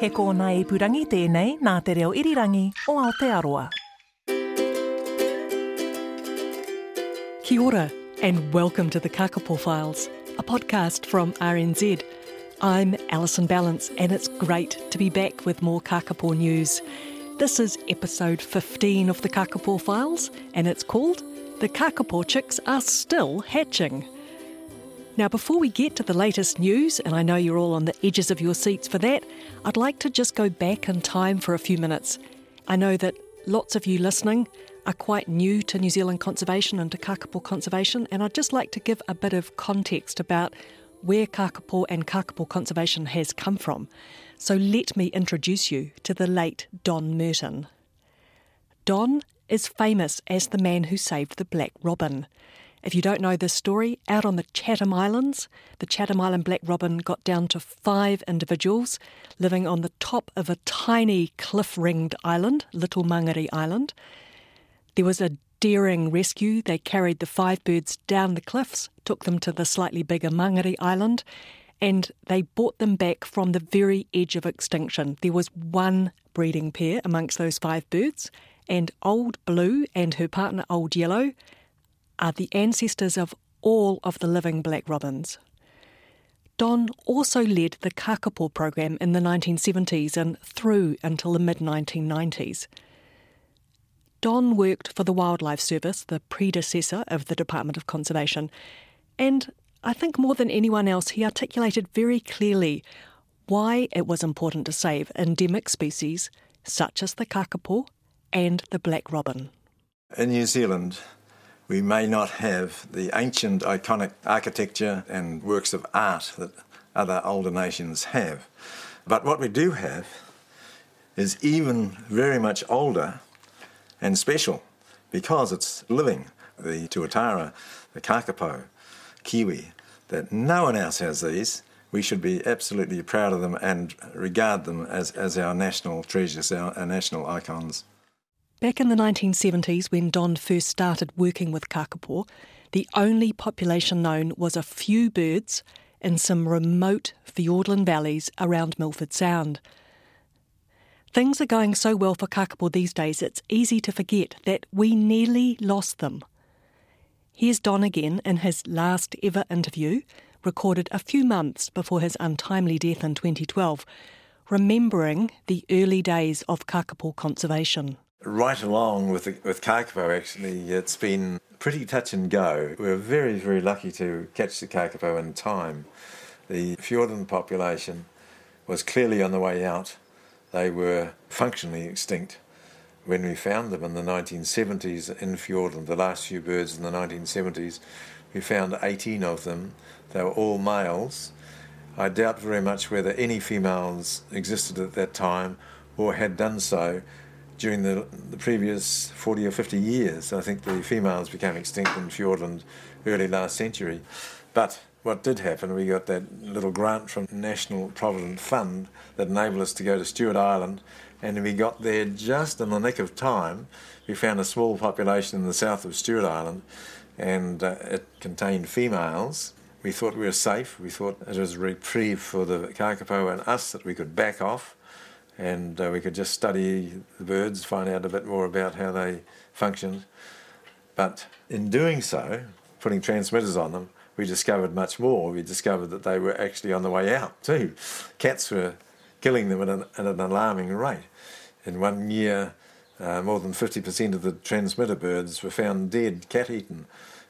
He kōna purangi tēnei nā te reo irirangi o Aotearoa. Kia ora, and welcome to the Kakapo Files, a podcast from RNZ. I'm Alison Ballance, and it's great to be back with more Kakapo news. This is episode 15 of the Kakapo Files, and it's called The Kakapo Chicks Are Still Hatching. Now, before we get to the latest news, and I know you're all on the edges of your seats for that, I'd like to just go back in time for a few minutes. I know that lots of you listening are quite new to New Zealand conservation and to kakapo conservation, and I'd just like to give a bit of context about where kakapo and kakapo conservation has come from. So let me introduce you to the late Don Merton. Don is famous as the man who saved the black robin. If you don't know this story, out on the Chatham Islands, the Chatham Island black robin got down to five individuals living on the top of a tiny cliff ringed island, Little Mangere Island. There was a daring rescue. They carried the five birds down the cliffs, took them to the slightly bigger Mangere Island, and they brought them back from the very edge of extinction. There was one breeding pair amongst those five birds, and Old Blue and her partner Old Yellow are the ancestors of all of the living black robins. Don also led the Kakapo program in the 1970s and through until the mid 1990s. Don worked for the Wildlife Service, the predecessor of the Department of Conservation, and I think more than anyone else, he articulated very clearly why it was important to save endemic species such as the kakapo and the black robin. In New Zealand, we may not have the ancient iconic architecture and works of art that other older nations have. But what we do have is even very much older and special because it's living. The tuatara, the kakapo, kiwi, that no one else has these. We should be absolutely proud of them and regard them as, as our national treasures, our, our national icons. Back in the 1970s, when Don first started working with kakapo, the only population known was a few birds in some remote Fiordland valleys around Milford Sound. Things are going so well for kakapo these days, it's easy to forget that we nearly lost them. Here's Don again in his last ever interview, recorded a few months before his untimely death in 2012, remembering the early days of kakapo conservation. Right along with the, with kakapo, actually, it's been pretty touch and go. We were very, very lucky to catch the kakapo in time. The Fiordland population was clearly on the way out. They were functionally extinct when we found them in the 1970s in Fiordland, the last few birds in the 1970s, we found 18 of them. They were all males. I doubt very much whether any females existed at that time or had done so during the, the previous 40 or 50 years. I think the females became extinct in Fiordland early last century. But what did happen, we got that little grant from National Provident Fund that enabled us to go to Stewart Island and we got there just in the nick of time. We found a small population in the south of Stewart Island, and uh, it contained females. We thought we were safe. We thought it was a reprieve for the kakapo and us that we could back off, and uh, we could just study the birds, find out a bit more about how they functioned. But in doing so, putting transmitters on them, we discovered much more. We discovered that they were actually on the way out too. Cats were killing them at an, at an alarming rate. In one year, uh, more than 50% of the transmitter birds were found dead, cat eaten.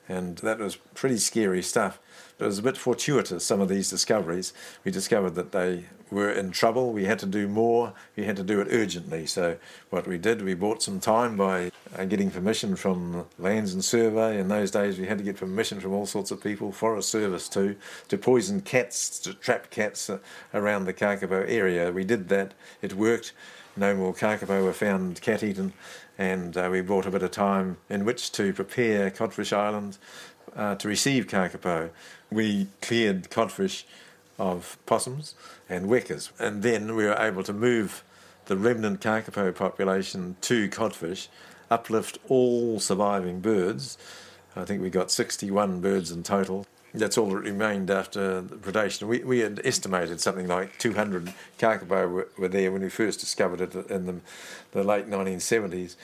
And that was pretty scary stuff. But it was a bit fortuitous, some of these discoveries. We discovered that they were in trouble. We had to do more. We had to do it urgently. So, what we did, we bought some time by uh, getting permission from Lands and Survey. In those days, we had to get permission from all sorts of people, Forest Service too, to poison cats, to trap cats uh, around the Kakapo area. We did that. It worked. No more Kakapo were found cat eaten. And uh, we bought a bit of time in which to prepare Codfish Island uh, to receive Kakapo. We cleared codfish of possums and wekas, and then we were able to move the remnant kakapo population to codfish, uplift all surviving birds. I think we got 61 birds in total. That's all that remained after predation. We, we had estimated something like 200 kakapo were, were there when we first discovered it in the, the late 1970s.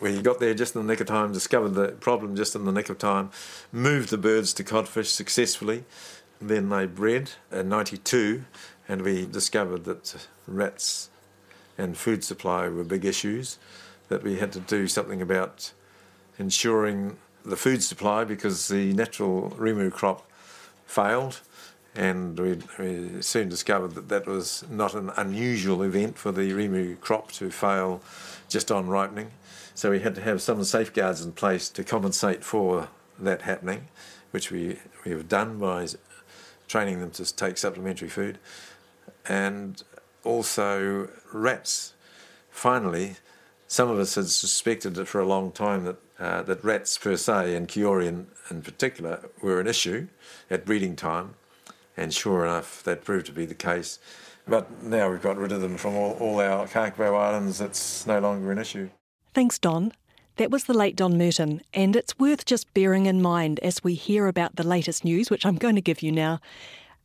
We got there just in the nick of time, discovered the problem just in the nick of time, moved the birds to codfish successfully, then they bred in 92, and we discovered that rats and food supply were big issues, that we had to do something about ensuring the food supply because the natural rimu crop failed. And we, we soon discovered that that was not an unusual event for the rimu crop to fail just on ripening. So we had to have some safeguards in place to compensate for that happening, which we, we have done by training them to take supplementary food, and also rats. Finally, some of us had suspected it for a long time that uh, that rats per se, and kiore in, in particular, were an issue at breeding time, and sure enough, that proved to be the case. But now we've got rid of them from all, all our Kakapo islands, it's no longer an issue. Thanks, Don. That was the late Don Merton, and it's worth just bearing in mind as we hear about the latest news, which I'm going to give you now,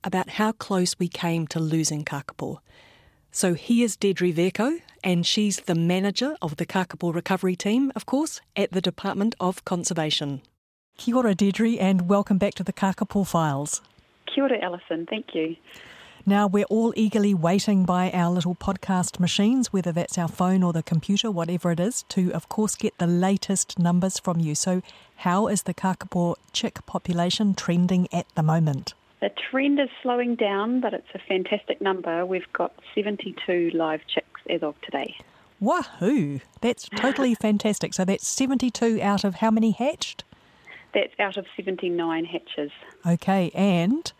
about how close we came to losing Kakapo. So here's Deirdre Vercoe, and she's the manager of the Kakapo recovery team, of course, at the Department of Conservation. Kia ora, Deirdre, and welcome back to the Kakapo Files. Kia ora, Alison. Thank you. Now, we're all eagerly waiting by our little podcast machines, whether that's our phone or the computer, whatever it is, to, of course, get the latest numbers from you. So, how is the kakapo chick population trending at the moment? The trend is slowing down, but it's a fantastic number. We've got 72 live chicks as of today. Wahoo! That's totally fantastic. So, that's 72 out of how many hatched? That's out of 79 hatches. Okay, and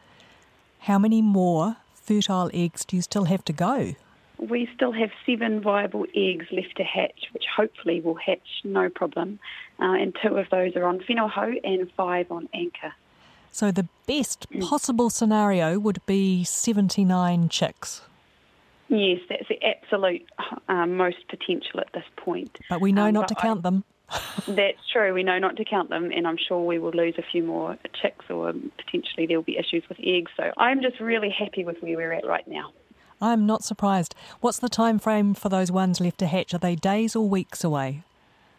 how many more fertile eggs do you still have to go? We still have seven viable eggs left to hatch, which hopefully will hatch no problem. Uh, and two of those are on whenua and five on anchor. So the best mm. possible scenario would be 79 chicks. Yes, that's the absolute uh, most potential at this point. But we know um, not to count I, them. That's true. We know not to count them, and I'm sure we will lose a few more chicks, or potentially there will be issues with eggs. So I'm just really happy with where we're at right now. I'm not surprised. What's the time frame for those ones left to hatch? Are they days or weeks away?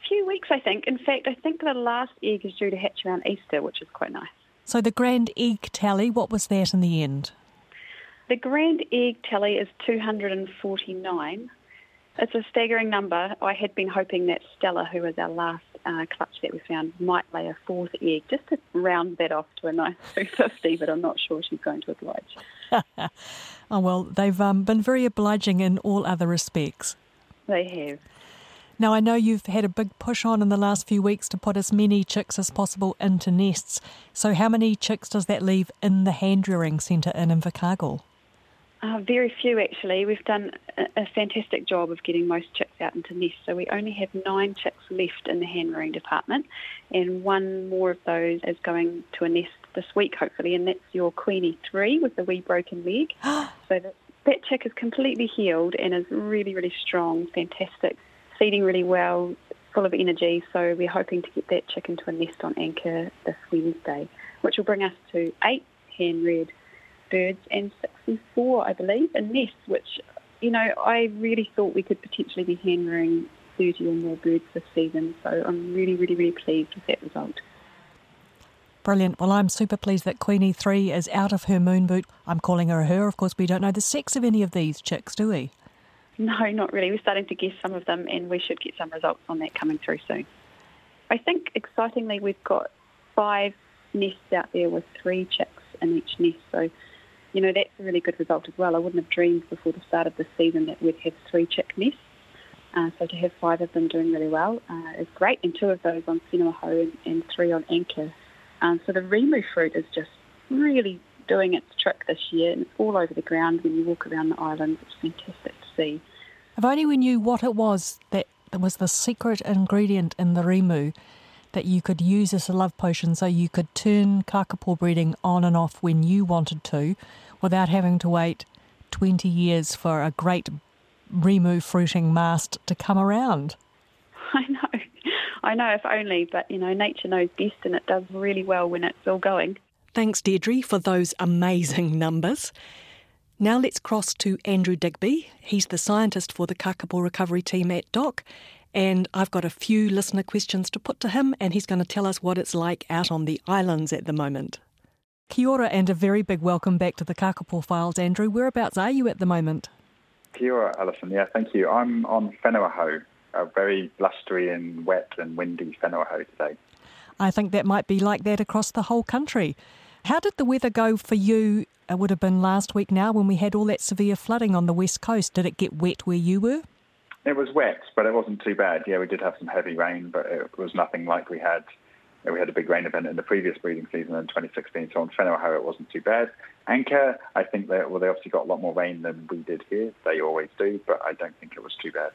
A few weeks, I think. In fact, I think the last egg is due to hatch around Easter, which is quite nice. So the grand egg tally, what was that in the end? The grand egg tally is 249. It's a staggering number. I had been hoping that Stella, who was our last uh, clutch that we found, might lay a fourth egg just to round that off to a nice 250, but I'm not sure she's going to oblige. oh, well, they've um, been very obliging in all other respects. They have. Now, I know you've had a big push on in the last few weeks to put as many chicks as possible into nests. So, how many chicks does that leave in the hand rearing centre in Invercargill? Uh, very few, actually. We've done a, a, fantastic job of getting most chicks out into nests. So we only have nine chicks left in the hand rearing department, and one more of those is going to a nest this week, hopefully, and that's your Queenie 3 with the wee broken leg. so that, that chick is completely healed and is really, really strong, fantastic, feeding really well, full of energy. So we're hoping to get that chick into a nest on anchor this Wednesday, which will bring us to eight hand reared birds and 64, I believe, in nests, which, you know, I really thought we could potentially be hand rearing 30 or more birds this season. So I'm really, really, really pleased with that result. Brilliant. Well, I'm super pleased that Queenie 3 is out of her moon boot. I'm calling her a her. Of course, we don't know the sex of any of these chicks, do we? No, not really. We're starting to guess some of them, and we should get some results on that coming through soon. I think excitingly, we've got five nests out there with three chicks in each nest. So, you know, that's a really good result as well. I wouldn't have dreamed before the start of the season that we'd have three chick nests. Uh, so to have five of them doing really well uh, is great, and two of those on Whenua and, and three on Anchor. Um, so the rimu fruit is just really doing its trick this year, and it's all over the ground when you walk around the island. It's fantastic to see. If only we knew what it was that was the secret ingredient in the rimu that you could use as a love potion so you could turn kakapo breeding on and off when you wanted to without having to wait 20 years for a great rimu fruiting mast to come around. I know. I know, if only, but you know, nature knows best and it does really well when it's all going. Thanks, Deirdre, for those amazing numbers. Now let's cross to Andrew Digby. He's the scientist for the Kakapo recovery team at DOC, and I've got a few listener questions to put to him, and he's going to tell us what it's like out on the islands at the moment. Kia ora and a very big welcome back to the Kakapo Files, Andrew. Whereabouts are you at the moment? Kia ora, Alison. Yeah, thank you. I'm on Whenua a very blustery and wet and windy Whenua today. I think that might be like that across the whole country. How did the weather go for you? It would have been last week now when we had all that severe flooding on the west coast. Did it get wet where you were? It was wet, but it wasn't too bad. Yeah, we did have some heavy rain, but it was nothing like we had. We had a big rain event in the previous breeding season in 2016, so on Hou it wasn't too bad. Anchor, I think that well, they obviously got a lot more rain than we did here. They always do, but I don't think it was too bad.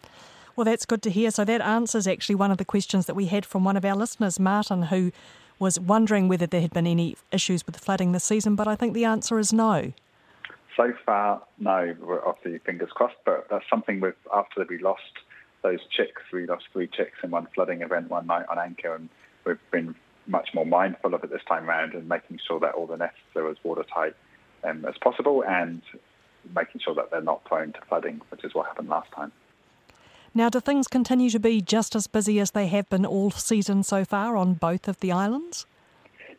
Well, that's good to hear. So that answers actually one of the questions that we had from one of our listeners, Martin, who was wondering whether there had been any issues with flooding this season, but I think the answer is no. So far, no. We're obviously fingers crossed, but that's something with after we lost those chicks. We lost three chicks in one flooding event one night on Anchor, and we've been much more mindful of it this time around and making sure that all the nests are as watertight um, as possible and making sure that they're not prone to flooding, which is what happened last time. Now, do things continue to be just as busy as they have been all season so far on both of the islands?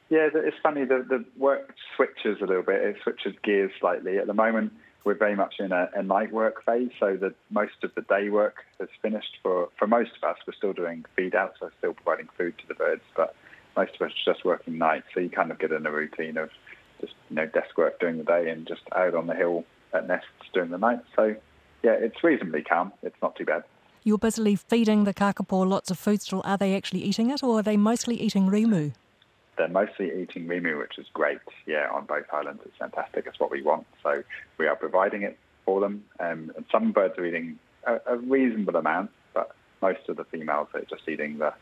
Yeah, it's funny. The, the work switches a little bit. It switches gears slightly. At the moment, we're very much in a, a night work phase, so that most of the day work has finished for, for most of us. We're still doing feed out, so still providing food to the birds, but most of us are just working nights. So you kind of get in a routine of just you know desk work during the day and just out on the hill at nests during the night. So yeah, it's reasonably calm. It's not too bad. You're busily feeding the kakapo lots of food still. Are they actually eating it, or are they mostly eating rimu? They're mostly eating rimu, which is great. Yeah, on both islands, it's fantastic. It's what we want. So we are providing it for them. Um, and some birds are eating a, a, reasonable amount, but most of the females are just eating the,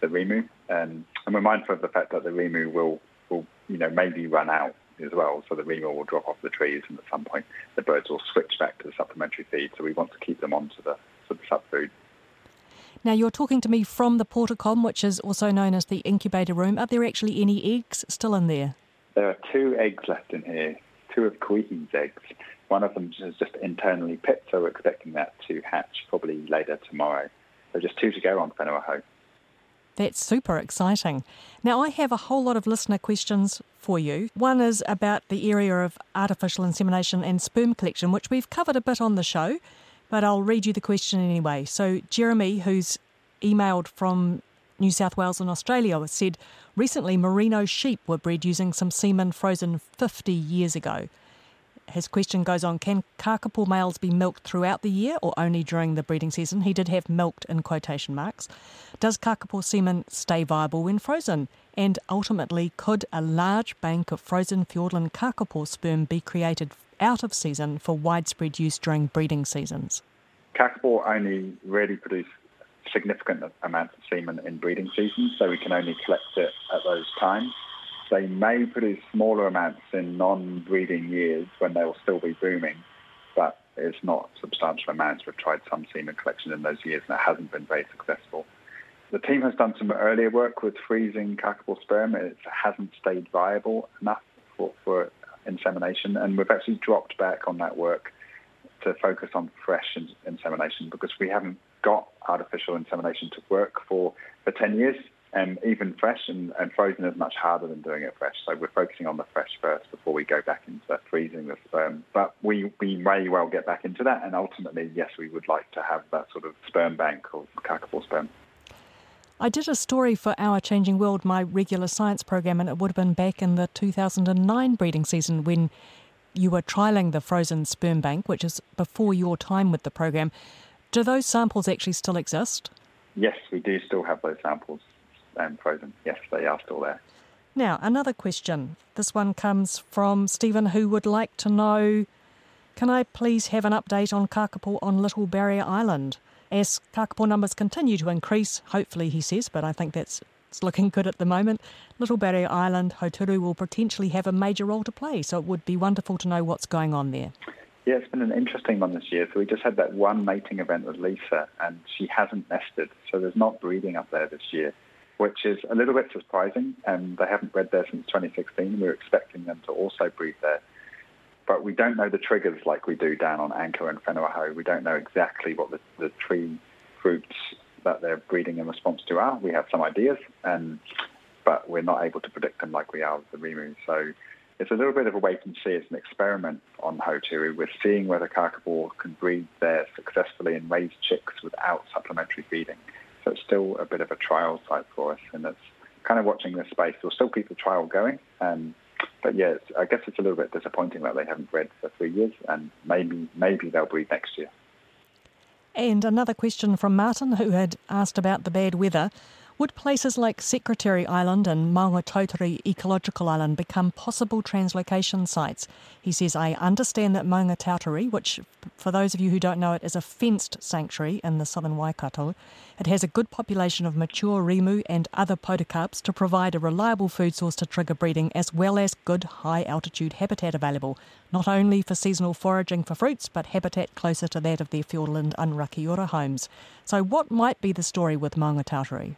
the rimu. Um, and we're mindful of the fact that the rimu will, will, you know, maybe run out as well. So the rimu will drop off the trees, and at some point the birds will switch back to the supplementary feed. So we want to keep them onto the for the sub food. Now, you're talking to me from the Portacom, which is also known as the incubator room. Are there actually any eggs still in there? There are two eggs left in here, two of Kuihi's eggs. One of them is just internally picked, so we're expecting that to hatch probably later tomorrow. So just two to go on Whenua Hou. That's super exciting. Now, I have a whole lot of listener questions for you. One is about the area of artificial insemination and sperm collection, which we've covered a bit on the show but I'll read you the question anyway. So, Jeremy, who's emailed from New South Wales and Australia, said recently merino sheep were bred using some semen frozen 50 years ago. His question goes on Can kakapo males be milked throughout the year or only during the breeding season? He did have milked in quotation marks. Does kakapo semen stay viable when frozen? And ultimately, could a large bank of frozen Fiordland kakapo sperm be created out of season for widespread use during breeding seasons? Kakapo only really produce significant amounts of semen in breeding seasons, so we can only collect it at those times. They may produce smaller amounts in non-breeding years when they will still be booming, but it's not substantial amounts. We've tried some semen collection in those years and it hasn't been very successful. The team has done some earlier work with freezing kakapo sperm. It hasn't stayed viable enough for, for insemination, and we've actually dropped back on that work to focus on fresh insemination because we haven't got artificial insemination to work for, for 10 years. And even fresh and, and frozen is much harder than doing it fresh. So we're focusing on the fresh first before we go back into freezing the sperm. But we, we may well get back into that. And ultimately, yes, we would like to have that sort of sperm bank of kakapo sperm. I did a story for Our Changing World, my regular science program, and it would have been back in the 2009 breeding season when you were trialling the frozen sperm bank, which is before your time with the program. Do those samples actually still exist? Yes, we do still have those samples um, frozen. Yes, they are still there. Now, another question. This one comes from Stephen, who would like to know Can I please have an update on kakapo on Little Barrier Island? As kakapo numbers continue to increase, hopefully, he says, but I think that's it's looking good at the moment. Little Barrier Island, Hauturu, will potentially have a major role to play, so it would be wonderful to know what's going on there. Yeah, it's been an interesting one this year. So we just had that one mating event with Lisa, and she hasn't nested, so there's not breeding up there this year, which is a little bit surprising. And they haven't bred there since 2016. We were expecting them to also breed there, but we don't know the triggers like we do down on Anchor and Whenua-Hou. We don't know exactly what the, the tree fruits that they're breeding in response to are. We have some ideas, and but we're not able to predict them like we are with the Rimu. So it's a little bit of a wait and see. It's an experiment on Hauturu. We're seeing whether kakapo can breed there successfully and raise chicks without supplementary feeding. So it's still a bit of a trial site for us, and it's kind of watching this space. We'll still keep the trial going, um, but yeah, I guess it's a little bit disappointing that they haven't bred for three years, and maybe maybe they'll breed next year. And another question from Martin, who had asked about the bad weather. Would places like Secretary Island and Maungatautari Ecological Island become possible translocation sites? He says, I understand that Maungatautari, which for those of you who don't know it, is a fenced sanctuary in the southern Waikato, it has a good population of mature rimu and other podocarps to provide a reliable food source to trigger breeding, as well as good high altitude habitat available, not only for seasonal foraging for fruits, but habitat closer to that of their Fiordland and Rakiura homes. So, what might be the story with Maungatautari?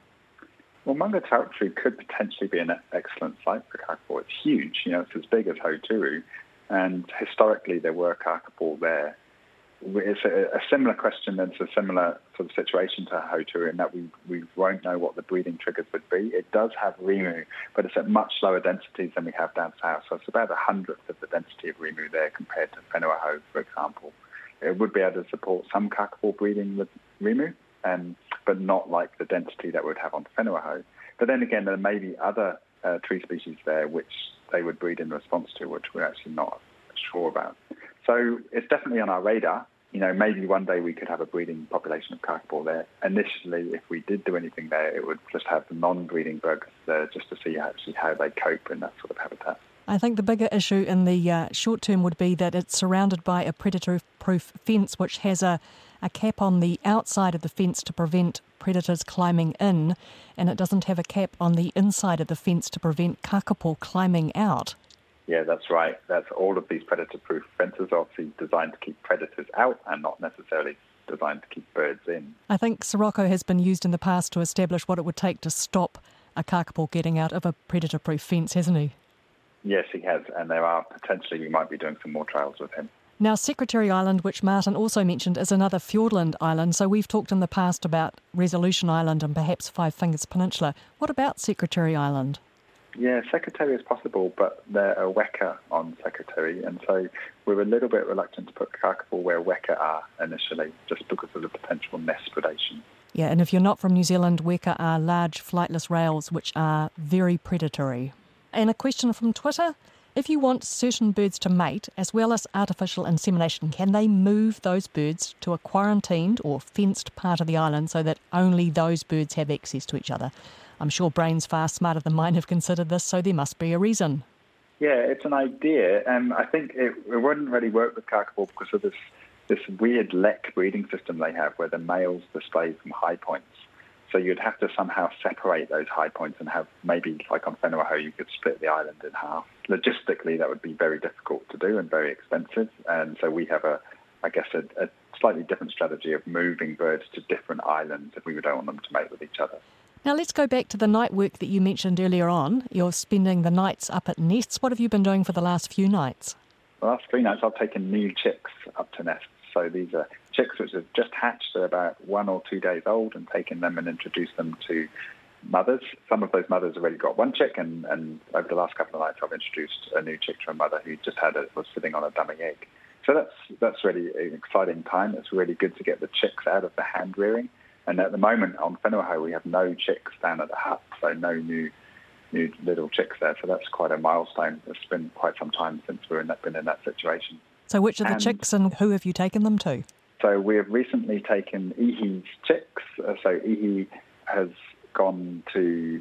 Well, Maungatautari could potentially be an excellent site for kakapo. It's huge, you know, it's as big as Hauturu, and historically there were kakapo there. It's a, a similar question and it's a similar sort of situation to Hauturu in that we, we won't know what the breeding triggers would be. It does have Rimu, but it's at much lower densities than we have down south. So it's about a hundredth of the density of Rimu there compared to Whenua-Hou, for example. It would be able to support some kakapo breeding with Rimu, um, but not like the density that we would have on Whenua-Hou. But then again, there may be other uh, tree species there which they would breed in response to, which we're actually not sure about. So it's definitely on our radar. You know, maybe one day we could have a breeding population of kakapo there. Initially, if we did do anything there, it would just have the non-breeding bugs there just to see actually how they cope in that sort of habitat. I think the bigger issue in the uh, short term would be that it's surrounded by a predator proof fence which has a a cap on the outside of the fence to prevent predators climbing in, and it doesn't have a cap on the inside of the fence to prevent kakapo climbing out. Yeah, that's right. That's all of these predator-proof fences are obviously designed to keep predators out and not necessarily designed to keep birds in. I think Sirocco has been used in the past to establish what it would take to stop a kakapo getting out of a predator-proof fence, hasn't he? Yes, he has, and there are potentially we might be doing some more trials with him. Now, Secretary Island, which Martin also mentioned, is another Fiordland island. So we've talked in the past about Resolution Island and perhaps Five Fingers Peninsula. What about Secretary Island? Yeah, Secretary is possible, but they're a weka on Secretary, and so we're a little bit reluctant to put kakapo where weka are initially, just because of the potential nest predation. Yeah, and if you're not from New Zealand, weka are large flightless rails which are very predatory. And a question from Twitter if you want certain birds to mate, as well as artificial insemination, can they move those birds to a quarantined or fenced part of the island so that only those birds have access to each other? I'm sure brains far smarter than mine have considered this, so there must be a reason. Yeah, it's an idea, and I think it, it wouldn't really work with kakapo because of this this weird lek breeding system they have, where the males display from high points so you'd have to somehow separate those high points and have maybe, like on Whenua-Hou, you could split the island in half. Logistically, that would be very difficult to do and very expensive. And so we have a, I guess, a, a slightly different strategy of moving birds to different islands if we don't want them to mate with each other. Now let's go back to the night work that you mentioned earlier on. You're spending the nights up at nests. What have you been doing for the last few nights? The last three nights, I've taken new chicks up to nests. So these are chicks which have just hatched, they're about one or two days old, and taken them and introduced them to mothers. Some of those mothers already got one chick, and, and over the last couple of nights, I've introduced a new chick to a mother who just had a, was sitting on a dummy egg. So that's that's really an exciting time. It's really good to get the chicks out of the hand rearing And at the moment on Whenua we have no chicks down at the hut, so no new new little chicks there. So that's quite a milestone. It's been quite some time since we've been in that situation. So which are the and chicks and who have you taken them to? So we have recently taken Ihi's chicks. Uh, so Ihi has gone to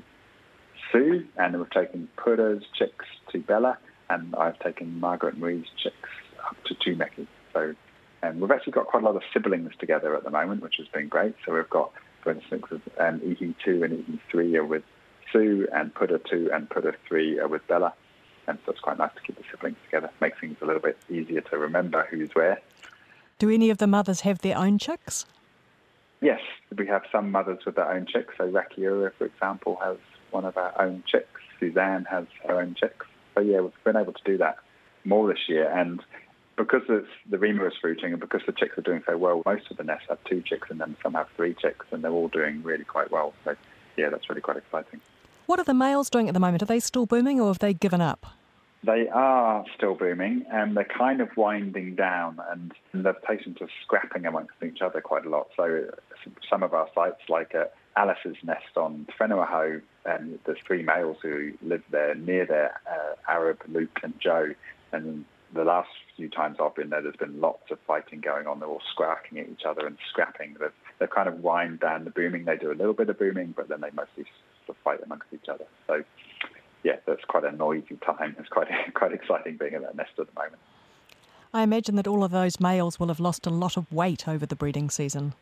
Sue, and we've taken Pura's chicks to Bella, and I've taken Margaret-Maree's chicks up to Tumeke. So, and we've actually got quite a lot of siblings together at the moment, which has been great. So we've got, for instance, um, 2 and Ihi 3 are with Sue, and Pura 2 and Pura 3 are with Bella. And so it's quite nice to keep the siblings together. Makes things a little bit easier to remember who's where. Do any of the mothers have their own chicks? Yes, we have some mothers with their own chicks. So Rakiura, for example, has one of our own chicks. Suzanne has her own chicks. So yeah, we've been able to do that more this year. And because it's the Rimu is fruiting and because the chicks are doing so well, most of the nests have two chicks and then some have three chicks and they're all doing really quite well. So yeah, that's really quite exciting. What are the males doing at the moment? Are they still booming or have they given up? They are still booming and they're kind of winding down and the patients are scrapping amongst each other quite a lot. So some of our sites, like at Alice's nest on Whenua Hou, and there's three males who live there near there, uh, Arab, Luke and Joe. And the last few times I've been there, there's been lots of fighting going on. They're all scracking at each other and scrapping. They've, they've kind of wind down the booming. They do a little bit of booming, but then they mostly sort of fight amongst each other. So yeah, that's quite a noisy time. It's quite quite exciting being in that nest at the moment. I imagine that all of those males will have lost a lot of weight over the breeding season.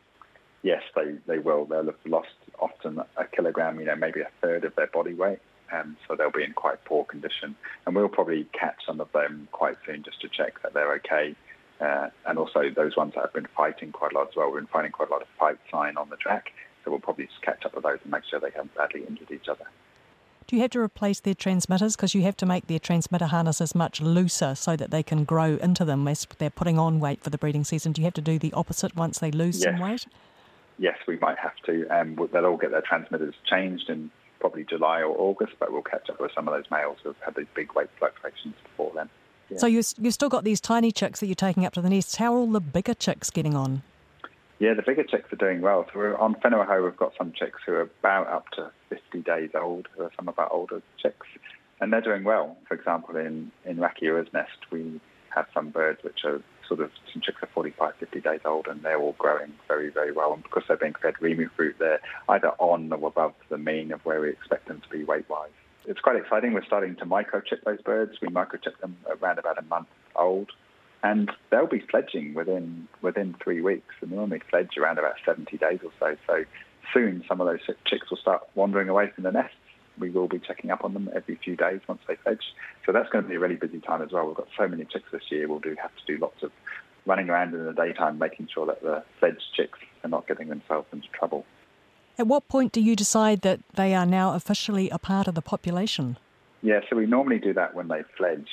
Yes, they, they will. They'll have lost often a kilogram, you know, maybe a third of their body weight, and so they'll be in quite poor condition. And we'll probably catch some of them quite soon just to check that they're okay. Uh, and also those ones that have been fighting quite a lot as well. We've been finding quite a lot of fight sign on the track, so we'll probably just catch up with those and make sure they haven't badly injured each other. Do you have to replace their transmitters? Because you have to make their transmitter harnesses much looser so that they can grow into them as they're putting on weight for the breeding season. Do you have to do the opposite once they lose yes. some weight? Yes, we might have to. Um, they'll all get their transmitters changed in probably July or August, but we'll catch up with some of those males who've had these big weight fluctuations before then. Yeah. So you you've still got these tiny chicks that you're taking up to the nests. How are all the bigger chicks getting on? Yeah, the bigger chicks are doing well. So we're on Whenua we've got some chicks who are about up to 50 days old, who are some of our older chicks, and they're doing well. For example, in, in Rakiura's nest, we have some birds which are sort of, some chicks are 45, 50 days old, and they're all growing very, very well. And because they're being fed Rimu fruit, they're either on or above the mean of where we expect them to be weight-wise. It's quite exciting. We're starting to microchip those birds. We microchip them around about a month old and they'll be fledging within within three weeks. And they normally fledge around about 70 days or so. So soon, some of those chicks will start wandering away from the nests. We will be checking up on them every few days once they fledge. So that's going to be a really busy time as well. We've got so many chicks this year. We'll do have to do lots of running around in the daytime, making sure that the fledged chicks are not getting themselves into trouble. At what point do you decide that they are now officially a part of the population? Yeah, so we normally do that when they fledge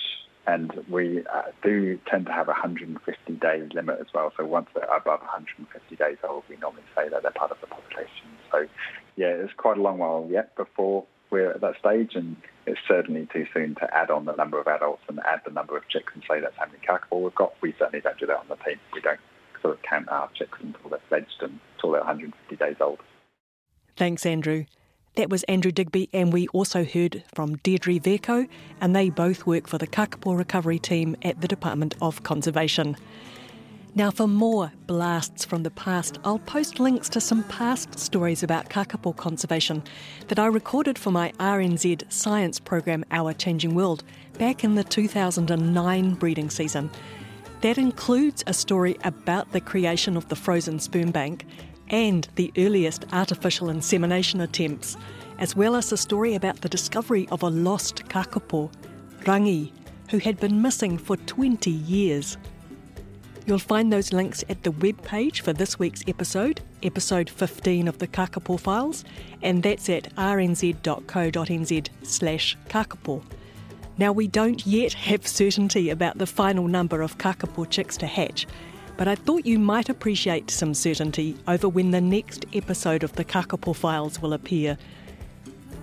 and we uh, do tend to have a 150 day limit as well. So once they're above 150 days old, we normally say that they're part of the population. So yeah, it's quite a long while yet before we're at that stage, and it's certainly too soon to add on the number of adults and add the number of chicks and say that's how many kakapo we've got. We certainly don't do that on the team. We don't sort of count our chicks until they're fledged and until they're 150 days old. Thanks, Andrew. That was Andrew Digby, and we also heard from Deirdre Vercoe, and they both work for the Kakapo Recovery Team at the Department of Conservation. Now, for more blasts from the past, I'll post links to some past stories about kakapo conservation that I recorded for my RNZ science program Our Changing World back in the 2009 breeding season. That includes a story about the creation of the frozen sperm bank and the earliest artificial insemination attempts, as well as a story about the discovery of a lost kakapo, Rangi, who had been missing for 20 years. You'll find those links at the web page for this week's episode, episode 15 of the Kakapo Files, and that's at rnz.co.nz slash kakapo. Now, we don't yet have certainty about the final number of kakapo chicks to hatch, but I thought you might appreciate some certainty over when the next episode of the Kakapo Files will appear.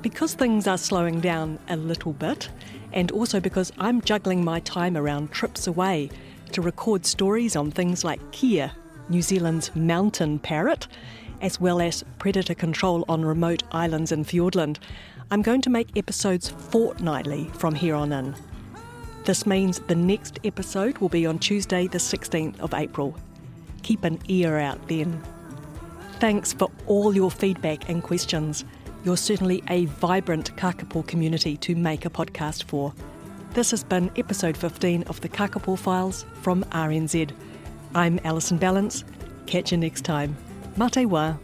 Because things are slowing down a little bit, and also because I'm juggling my time around trips away to record stories on things like kea, New Zealand's mountain parrot, as well as predator control on remote islands in Fiordland, I'm going to make episodes fortnightly from here on in. This means the next episode will be on Tuesday, the 16th of April. Keep an ear out then. Thanks for all your feedback and questions. You're certainly a vibrant Kakapo community to make a podcast for. This has been episode 15 of the Kakapo Files from RNZ. I'm Alison Ballance. Catch you next time. Mate